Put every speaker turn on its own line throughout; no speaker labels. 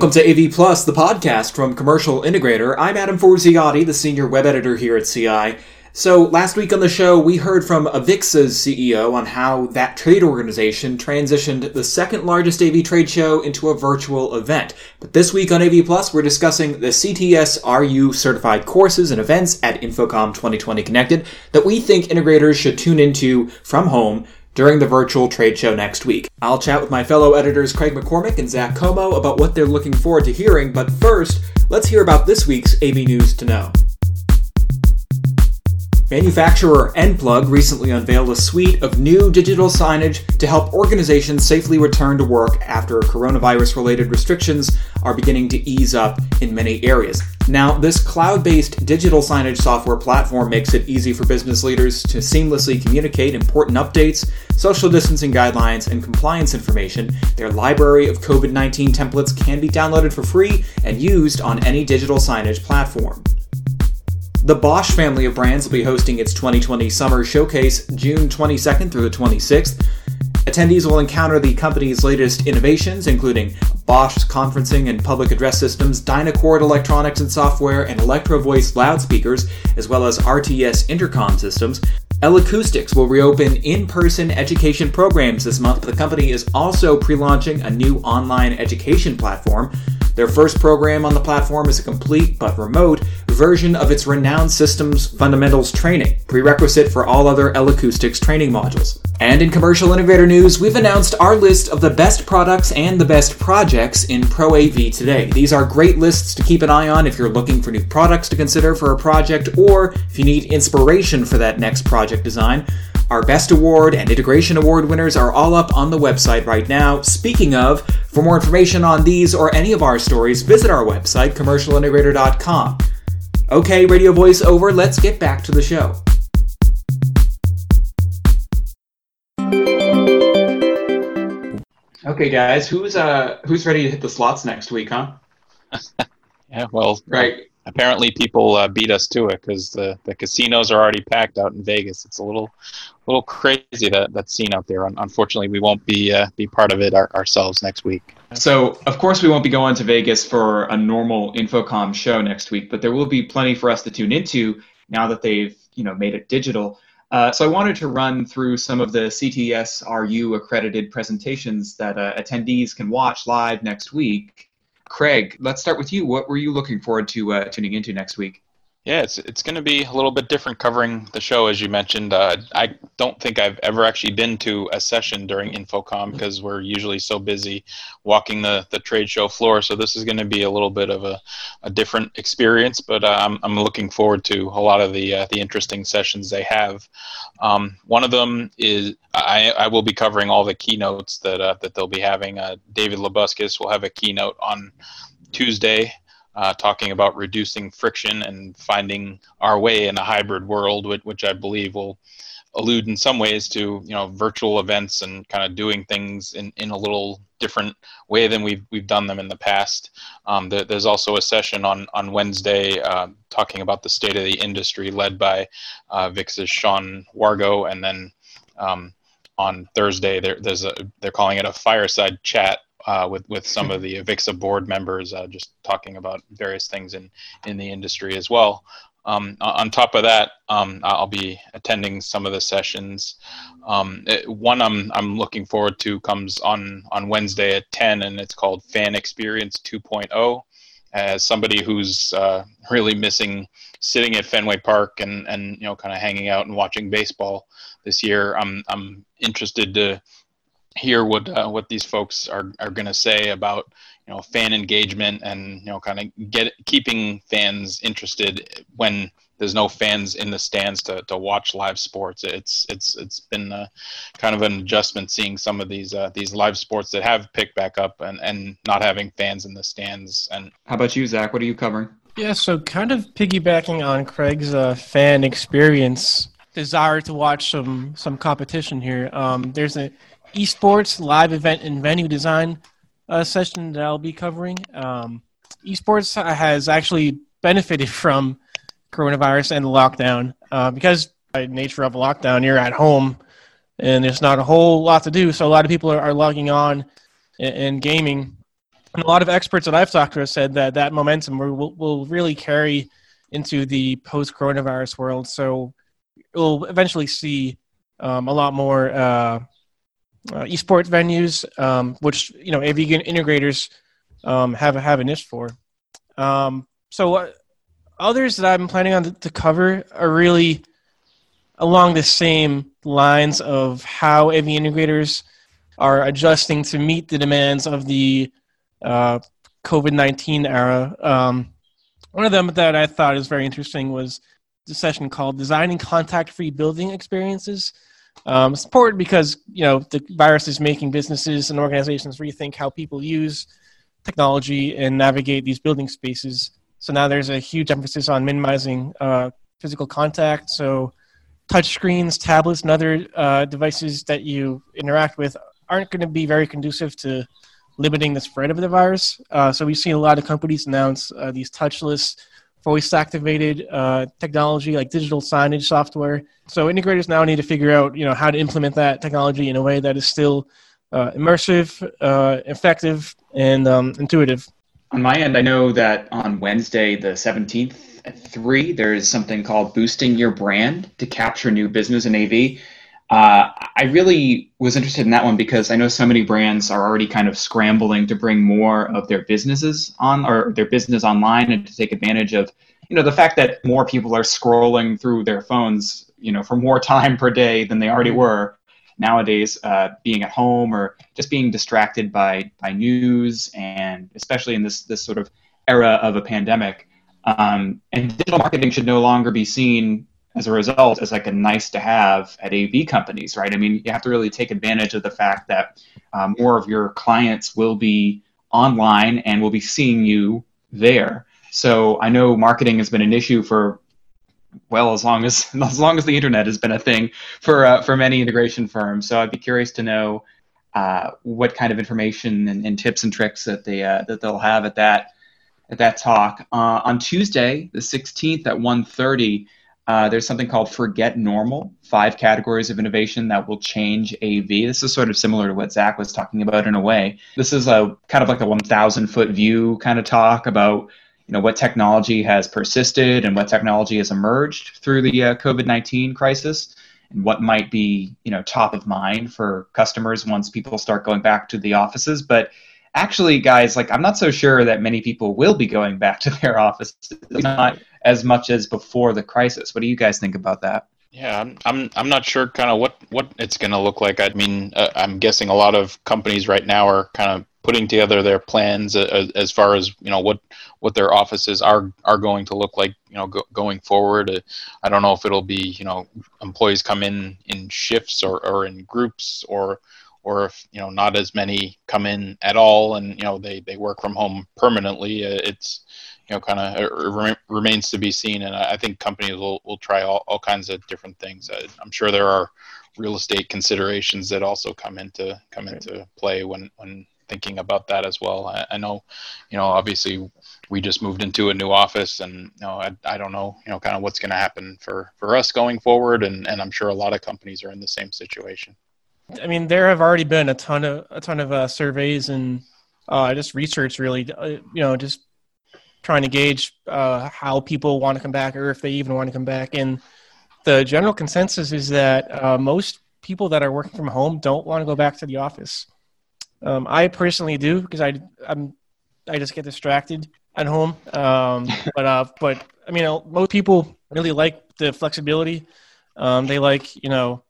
Welcome to AV Plus, the podcast from Commercial Integrator. I'm Adam Forziati, the senior web editor here at CI. So, last week on the show, we heard from Avixa's CEO on how that trade organization transitioned the second largest AV trade show into a virtual event. But this week on AV Plus, we're discussing the CTS RU certified courses and events at InfoComm 2020 Connected that we think integrators should tune into from home during the virtual trade show next week. I'll chat with my fellow editors Craig MacCormack and Zach Comeau about what they're looking forward to hearing, but first, let's hear about this week's AV News to Know. Manufacturer Enplug recently unveiled a suite of new digital signage to help organizations safely return to work after coronavirus related restrictions are beginning to ease up in many areas. Now, this cloud based digital signage software platform makes it easy for business leaders to seamlessly communicate important updates, social distancing guidelines, and compliance information. Their library of COVID 19 templates can be downloaded for free and used on any digital signage platform. The Bosch family of brands will be hosting its 2020 Summer Showcase June 22nd through the 26th. Attendees will encounter the company's latest innovations, including Bosch's conferencing and public address systems, Dynacord electronics and software, and Electro Voice loudspeakers, as well as RTS intercom systems. L Acoustics will reopen in person education programs this month. The company is also pre launching a new online education platform. Their first program on the platform is a complete but remote version of its renowned systems fundamentals training, prerequisite for all other L Acoustics training modules. And in commercial integrator news, we've announced our list of the best products and the best projects in Pro AV today. These are great lists to keep an eye on if you're looking for new products to consider for a project or if you need inspiration for that next project design. Our Best Award and Integration Award winners are all up on the website right now. Speaking of, for more information on these or any of our stories, visit our website, commercialintegrator.com. Okay, radio voice over, let's get back to the show. Okay, guys, who's uh who's ready to hit the slots next week, huh?
yeah, well,
right
apparently people uh, beat us to it because the, the casinos are already packed out in Vegas. It's a little little crazy that that scene out there. Unfortunately, we won't be uh, be part of it our, ourselves next week.
So, of course, we won't be going to Vegas for a normal InfoComm show next week, but there will be plenty for us to tune into now that they've you know made it digital. Uh, so I wanted to run through some of the CTS-RU accredited presentations that uh, attendees can watch live next week Craig, let's start with you. What were you looking forward to uh, tuning into next week?
Yeah, it's it's going to be a little bit different covering the show, as you mentioned. Uh, I don't think I've ever actually been to a session during InfoComm because we're usually so busy walking the, the trade show floor. So this is going to be a little bit of a, a different experience, but uh, I'm, I'm looking forward to a lot of the uh, the interesting sessions they have. Um, one of them is I, I will be covering all the keynotes that uh, that they'll be having. Uh, David Labuskes will have a keynote on Tuesday uh, talking about reducing friction and finding our way in a hybrid world, which, which I believe will allude in some ways to you know virtual events and kind of doing things in, in a little different way than we've we've done them in the past. Um, there, there's also a session on on Wednesday uh, talking about the state of the industry, led by uh, Avixa's Sean Wargo, and then um, on Thursday there, there's a they're calling it a fireside chat uh, with with some of the Avixa board members, uh, just talking about various things in in the industry as well. Um, on top of that, um, I'll be attending some of the sessions. Um, it, one I'm I'm looking forward to comes on on Wednesday at 10, and it's called Fan Experience 2.0. As somebody who's uh, really missing sitting at Fenway Park and and you know kind of hanging out and watching baseball this year, I'm I'm interested to hear what uh, what these folks are are going to say about you know fan engagement and you know kind of get keeping fans interested when there's no fans in the stands to, to watch live sports. It's it's it's been uh, kind of an adjustment seeing some of these uh, these live sports that have picked back up and, and not having fans in the stands. And
how about you, Zach? What are you covering?
Yeah, so kind of piggybacking on Craig's uh, fan experience, desire to watch some some competition here. Um, there's a esports live event and venue design uh, session that I'll be covering. Um, esports has actually benefited from coronavirus and the lockdown uh, because by nature of lockdown, you're at home and there's not a whole lot to do. So a lot of people are, are logging on and, gaming. And a lot of experts that I've talked to have said that that momentum will, will really carry into the post-coronavirus world. So we'll eventually see um, a lot more uh, uh, venues, um, which you know AV integrators um, have have a niche for. Um, so uh, others that I'm planning on to, cover are really along the same lines of how AV integrators are adjusting to meet the demands of the uh, COVID 19 era. Um, one of them that I thought is very interesting was the session called Designing Contact Free Building Experiences. Um, it's important because you know the virus is making businesses and organizations rethink how people use technology and navigate these building spaces. So now there's a huge emphasis on minimizing uh, physical contact. So touch screens, tablets, and other uh, devices that you interact with aren't going to be very conducive to limiting the spread of the virus. Uh, so we've seen a lot of companies announce uh, these touchless, voice activated uh, technology like digital signage software. So integrators now need to figure out, you know, how to implement that technology in a way that is still uh, immersive, uh, effective, and um, intuitive.
On my end, I know that on Wednesday, the 17th at 3, there is something called Boosting Your Brand to capture new business in AV. Uh, I really was interested in that one because I know so many brands are already kind of scrambling to bring more of their businesses on or their business online and to take advantage of, you know, the fact that more people are scrolling through their phones, you know, for more time per day than they already were nowadays, uh, being at home or just being distracted by by news and especially in this this sort of era of a pandemic. Um, and digital marketing should no longer be seen as a result as like a nice to have at AV companies, right? I mean, you have to really take advantage of the fact that um, more of your clients will be online and will be seeing you there. So I know marketing has been an issue for well as long as as long as the internet has been a thing for uh, for many integration firms. So I'd be curious to know uh, what kind of information and, and, tips and tricks that they uh, that they'll have at that at that talk uh, on Tuesday, the 16th at 1:30. Uh, there's something called Forget Normal, five categories of innovation that will change AV. This is sort of similar to what Zach was talking about in a way. This is a kind of like a 1,000 foot view kind of talk about you know what technology has persisted and what technology has emerged through the uh, COVID-19 crisis and what might be you know top of mind for customers once people start going back to the offices. But actually, guys, like I'm not so sure that many people will be going back to their offices. Not as much as before the crisis. What do you guys think about that?
Yeah, I'm I'm I'm not sure kind of what what it's going to look like. I mean, uh, I'm guessing a lot of companies right now are kind of putting together their plans as, as far as you know what what their offices are are going to look like you know go, going forward. Uh, I don't know if it'll be you know employees come in in shifts or, or in groups or or if you know not as many come in at all and you know they they work from home permanently. Uh, it's you know, kind of remains to be seen. And I think companies will, will try all, all kinds of different things. Uh, I'm sure there are real estate considerations that also come into come into play when when thinking about that as well. I, I, know, you know, obviously we just moved into a new office, and you know, I, I don't know, you know, kind of what's going to happen for for us going forward, and and I'm sure a lot of companies are in the same situation.
I mean, there have already been a ton of a ton of uh, surveys and uh, just research, really, uh, you know, just trying to gauge uh, how people want to come back or if they even want to come back. And the general consensus is that uh, most people that are working from home don't want to go back to the office. Um, I personally do because I I'm I just get distracted at home. Um, but uh, but I mean, most people really like the flexibility. Um, they like you know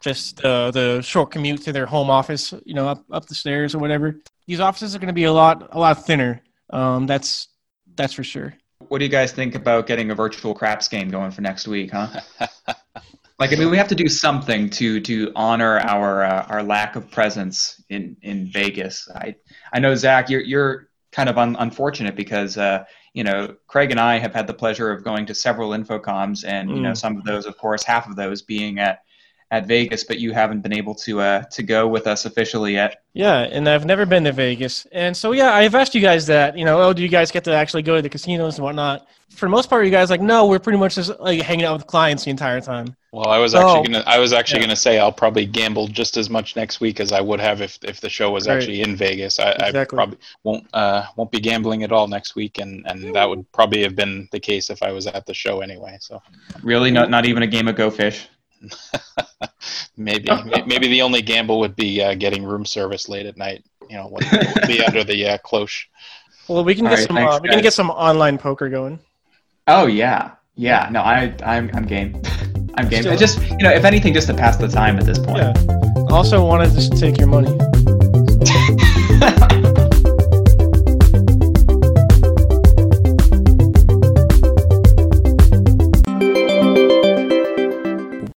just uh, the short commute to their home office, you know, up up the stairs or whatever. These offices are going to be a lot a lot thinner. Um, that's that's for sure.
What do you guys think about getting a virtual craps game going for next week, huh? like, I mean, we have to do something to to honor our uh, our lack of presence in in Vegas. I I know Zach, you're you're kind of un- unfortunate because uh, you know Craig and I have had the pleasure of going to several InfoComms, and you know mm. some of those, of course, half of those being at at Vegas, but you haven't been able to uh, to go with us officially yet.
Yeah, and I've never been to Vegas, and so yeah, I've asked you guys that. You know, oh, do you guys get to actually go to the casinos and whatnot? For the most part, you guys like, no, we're pretty much just like hanging out with clients the entire time.
Well, I was
Oh.
actually gonna I was actually
Yeah.
gonna say I'll probably gamble just as much next week as I would have if, if the show was
Right.
actually in Vegas. I, I probably won't uh won't be gambling at all next week, and and that would probably have been the case if I was at the show anyway. So
Really, not not even a game of Go Fish.
maybe maybe the only gamble would be uh, getting room service late at night. You know, when be under the uh, cloche.
Well, we can
All
get
right,
some.
thanks,
uh, we can get some online poker going.
Oh yeah, yeah. No, I I'm I'm game. I'm game.
Still-
just you know, if anything, just to pass the time at this point.
Yeah. Also, wanted to just take your money.